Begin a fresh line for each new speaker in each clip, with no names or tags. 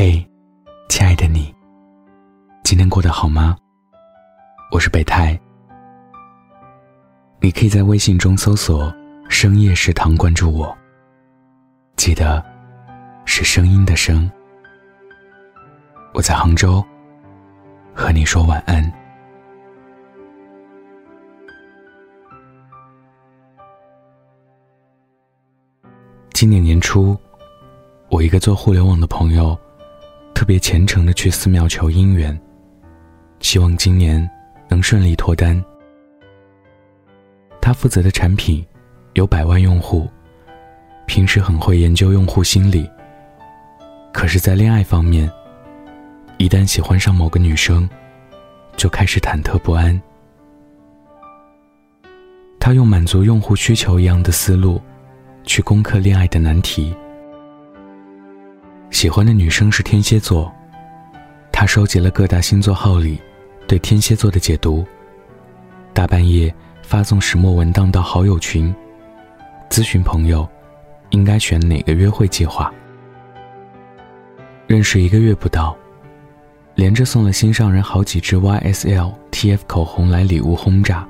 嘿，亲爱的你，今天过得好吗？我是北太，你可以在微信中搜索“深夜食堂”关注我。记得是声音的声。我在杭州，和你说晚安。今年年初，我一个做互联网的朋友。特别虔诚的去寺庙求姻缘，希望今年能顺利脱单。他负责的产品有百万用户，平时很会研究用户心理。可是，在恋爱方面，一旦喜欢上某个女生，就开始忐忑不安。他用满足用户需求一样的思路，去攻克恋爱的难题。喜欢的女生是天蝎座，他收集了各大星座号里对天蝎座的解读，大半夜发送石墨文档到好友群，咨询朋友应该选哪个约会计划。认识一个月不到，连着送了心上人好几支 YSL TF 口红来礼物轰炸。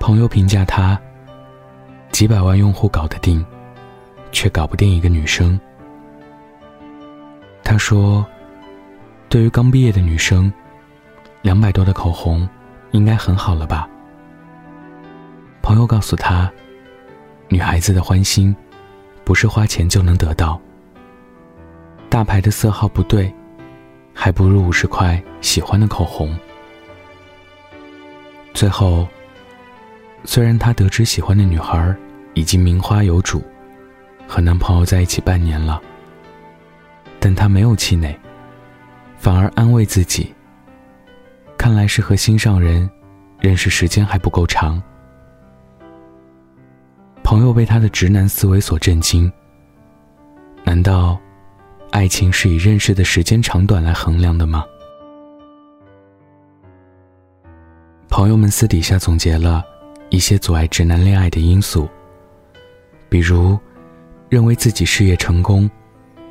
朋友评价他，几百万用户搞得定。却搞不定一个女生。他说：“对于刚毕业的女生，两百多的口红应该很好了吧？”朋友告诉他：“女孩子的欢心，不是花钱就能得到。大牌的色号不对，还不如五十块喜欢的口红。”最后，虽然他得知喜欢的女孩已经名花有主。和男朋友在一起半年了，但她没有气馁，反而安慰自己。看来是和心上人认识时间还不够长。朋友被他的直男思维所震惊。难道，爱情是以认识的时间长短来衡量的吗？朋友们私底下总结了一些阻碍直男恋爱的因素，比如。认为自己事业成功，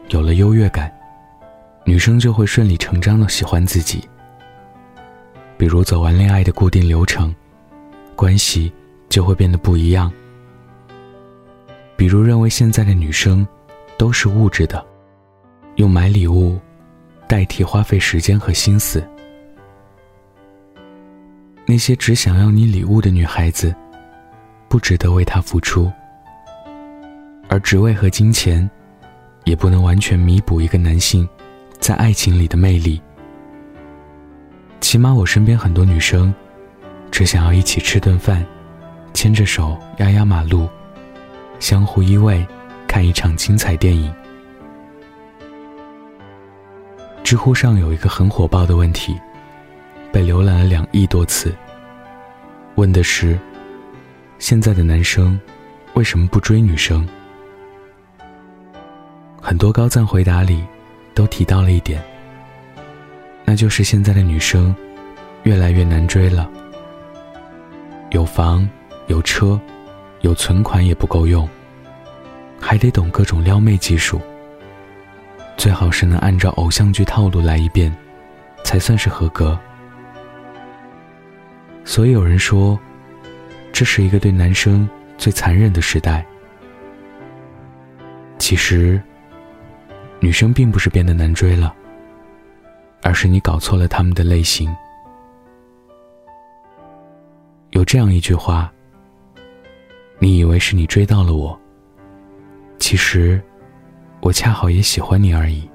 有了优越感，女生就会顺理成章的喜欢自己。比如走完恋爱的固定流程，关系就会变得不一样。比如认为现在的女生都是物质的，用买礼物代替花费时间和心思。那些只想要你礼物的女孩子，不值得为他付出。而职位和金钱，也不能完全弥补一个男性在爱情里的魅力。起码我身边很多女生，只想要一起吃顿饭，牵着手压压马路，相互依偎，看一场精彩电影。知乎上有一个很火爆的问题，被浏览了两亿多次。问的是：现在的男生为什么不追女生？很多高赞回答里，都提到了一点，那就是现在的女生越来越难追了。有房有车，有存款也不够用，还得懂各种撩妹技术。最好是能按照偶像剧套路来一遍，才算是合格。所以有人说，这是一个对男生最残忍的时代。其实。女生并不是变得难追了，而是你搞错了他们的类型。有这样一句话：“你以为是你追到了我，其实我恰好也喜欢你而已。”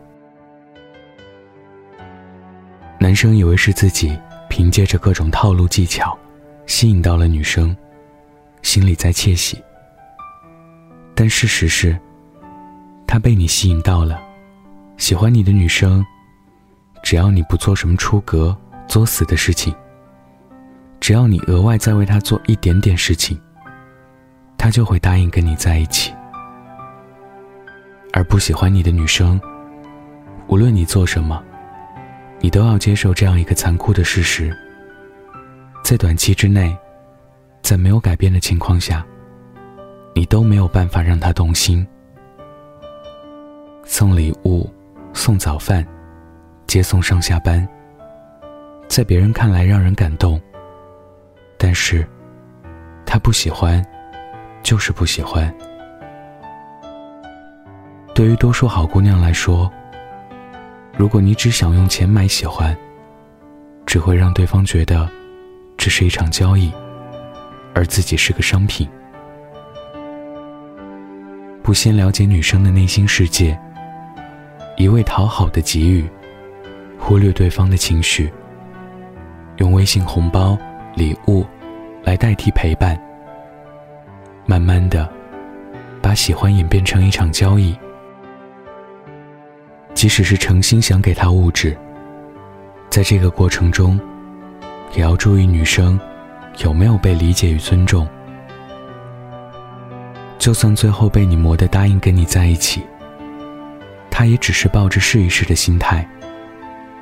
男生以为是自己凭借着各种套路技巧吸引到了女生，心里在窃喜。但事实是，他被你吸引到了。喜欢你的女生，只要你不做什么出格、作死的事情，只要你额外再为她做一点点事情，她就会答应跟你在一起。而不喜欢你的女生，无论你做什么，你都要接受这样一个残酷的事实：在短期之内，在没有改变的情况下，你都没有办法让她动心。送礼物、送早饭、接送上下班，在别人看来让人感动。但是，他不喜欢，就是不喜欢。对于多数好姑娘来说，如果你只想用钱买喜欢，只会让对方觉得这是一场交易，而自己是个商品。不先了解女生的内心世界，一味讨好的给予，忽略对方的情绪，用微信红包、礼物来代替陪伴，慢慢的把喜欢演变成一场交易。即使是诚心想给他物质，在这个过程中，也要注意女生有没有被理解与尊重。就算最后被你磨得答应跟你在一起，他也只是抱着试一试的心态，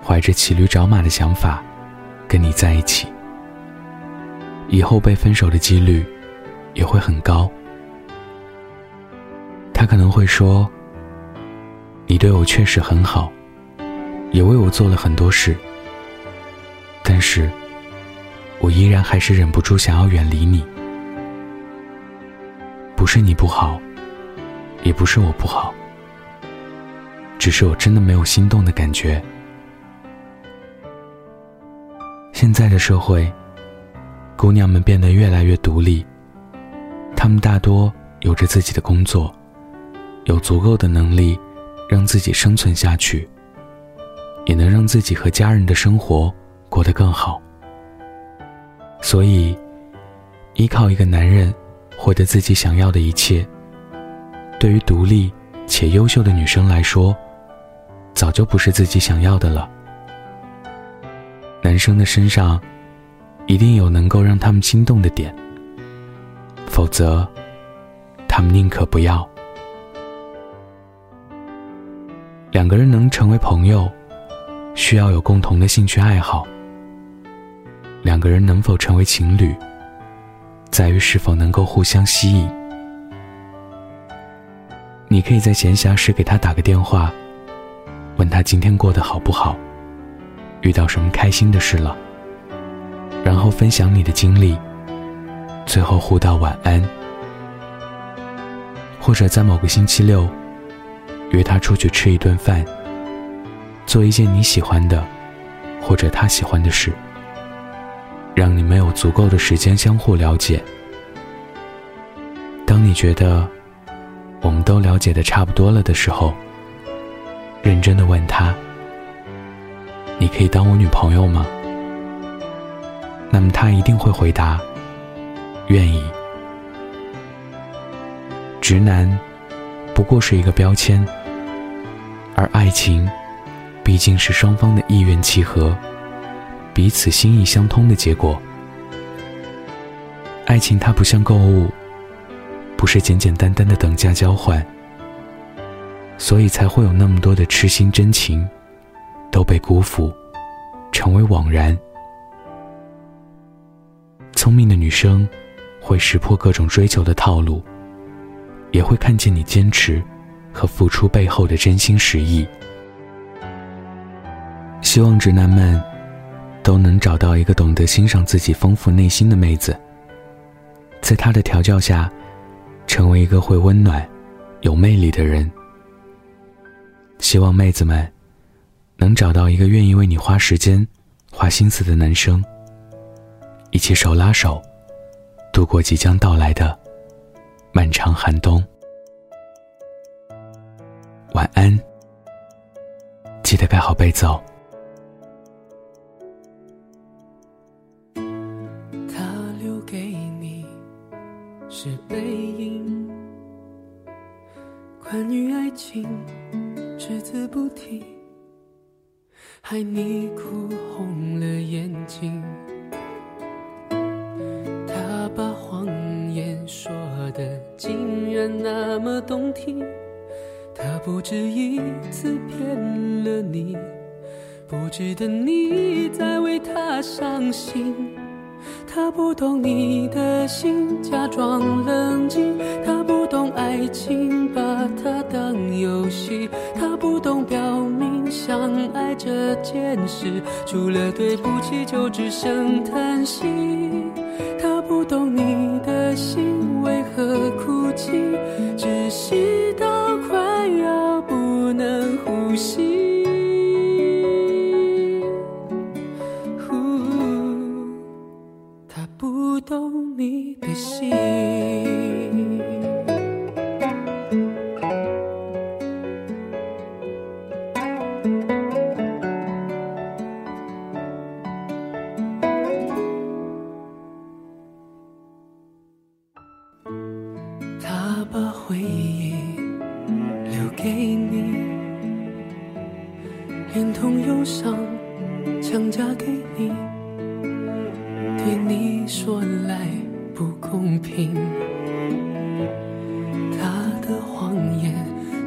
怀着骑驴找马的想法，跟你在一起。以后被分手的几率也会很高。他可能会说：“你对我确实很好，也为我做了很多事，但是，我依然还是忍不住想要远离你。”不是你不好，也不是我不好，只是我真的没有心动的感觉。现在的社会，姑娘们变得越来越独立，她们大多有着自己的工作，有足够的能力让自己生存下去，也能让自己和家人的生活过得更好。所以，依靠一个男人。获得自己想要的一切，对于独立且优秀的女生来说，早就不是自己想要的了。男生的身上，一定有能够让他们心动的点，否则，他们宁可不要。两个人能成为朋友，需要有共同的兴趣爱好。两个人能否成为情侣？在于是否能够互相吸引。你可以在闲暇时给他打个电话，问他今天过得好不好，遇到什么开心的事了，然后分享你的经历，最后互道晚安。或者在某个星期六，约他出去吃一顿饭，做一件你喜欢的，或者他喜欢的事。让你没有足够的时间相互了解。当你觉得我们都了解的差不多了的时候，认真的问他：“你可以当我女朋友吗？”那么他一定会回答：“愿意。”直男不过是一个标签，而爱情毕竟是双方的意愿契合。彼此心意相通的结果。爱情它不像购物，不是简简单单的等价交换，所以才会有那么多的痴心真情都被辜负，成为枉然。聪明的女生会识破各种追求的套路，也会看见你坚持和付出背后的真心实意。希望直男们。都能找到一个懂得欣赏自己丰富内心的妹子，在她的调教下，成为一个会温暖、有魅力的人。希望妹子们能找到一个愿意为你花时间、花心思的男生，一起手拉手，度过即将到来的漫长寒冬。晚安，记得盖好被子哦。
说的竟然那么动听，他不止一次骗了你，不值得你再为他伤心。他不懂你的心，假装冷静。他不懂爱情，把它当游戏。他不懂表明相爱这件事，除了对不起就只剩叹息。他不懂你的心为何哭泣，窒息到快要不能呼吸。他不懂你的心。不公平。他的谎言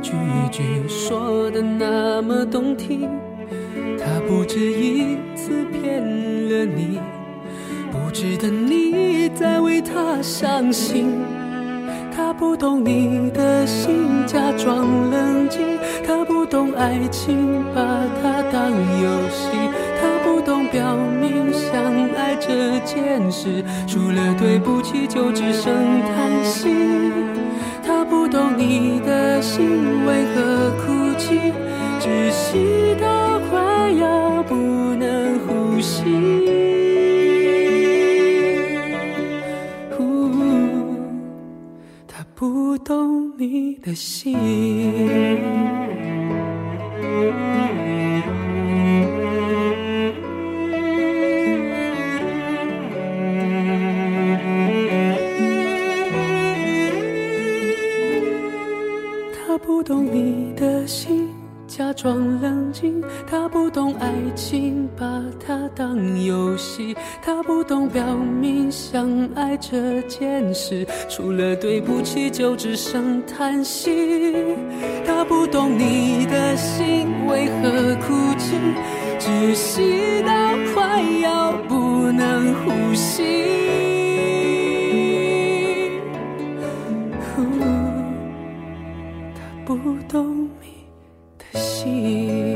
句句说的那么动听，他不止一次骗了你，不值得你再为他伤心。他不懂你的心，假装冷静；他不懂爱情，把它当爱这件事，除了对不起就只剩叹息。他不懂你的心为何哭泣，窒息到快要不能呼吸。他不懂你的心。不懂表明相爱这件事，除了对不起，就只剩叹息。他不懂你的心为何哭泣，窒息到快要不能呼吸。他不懂你的心。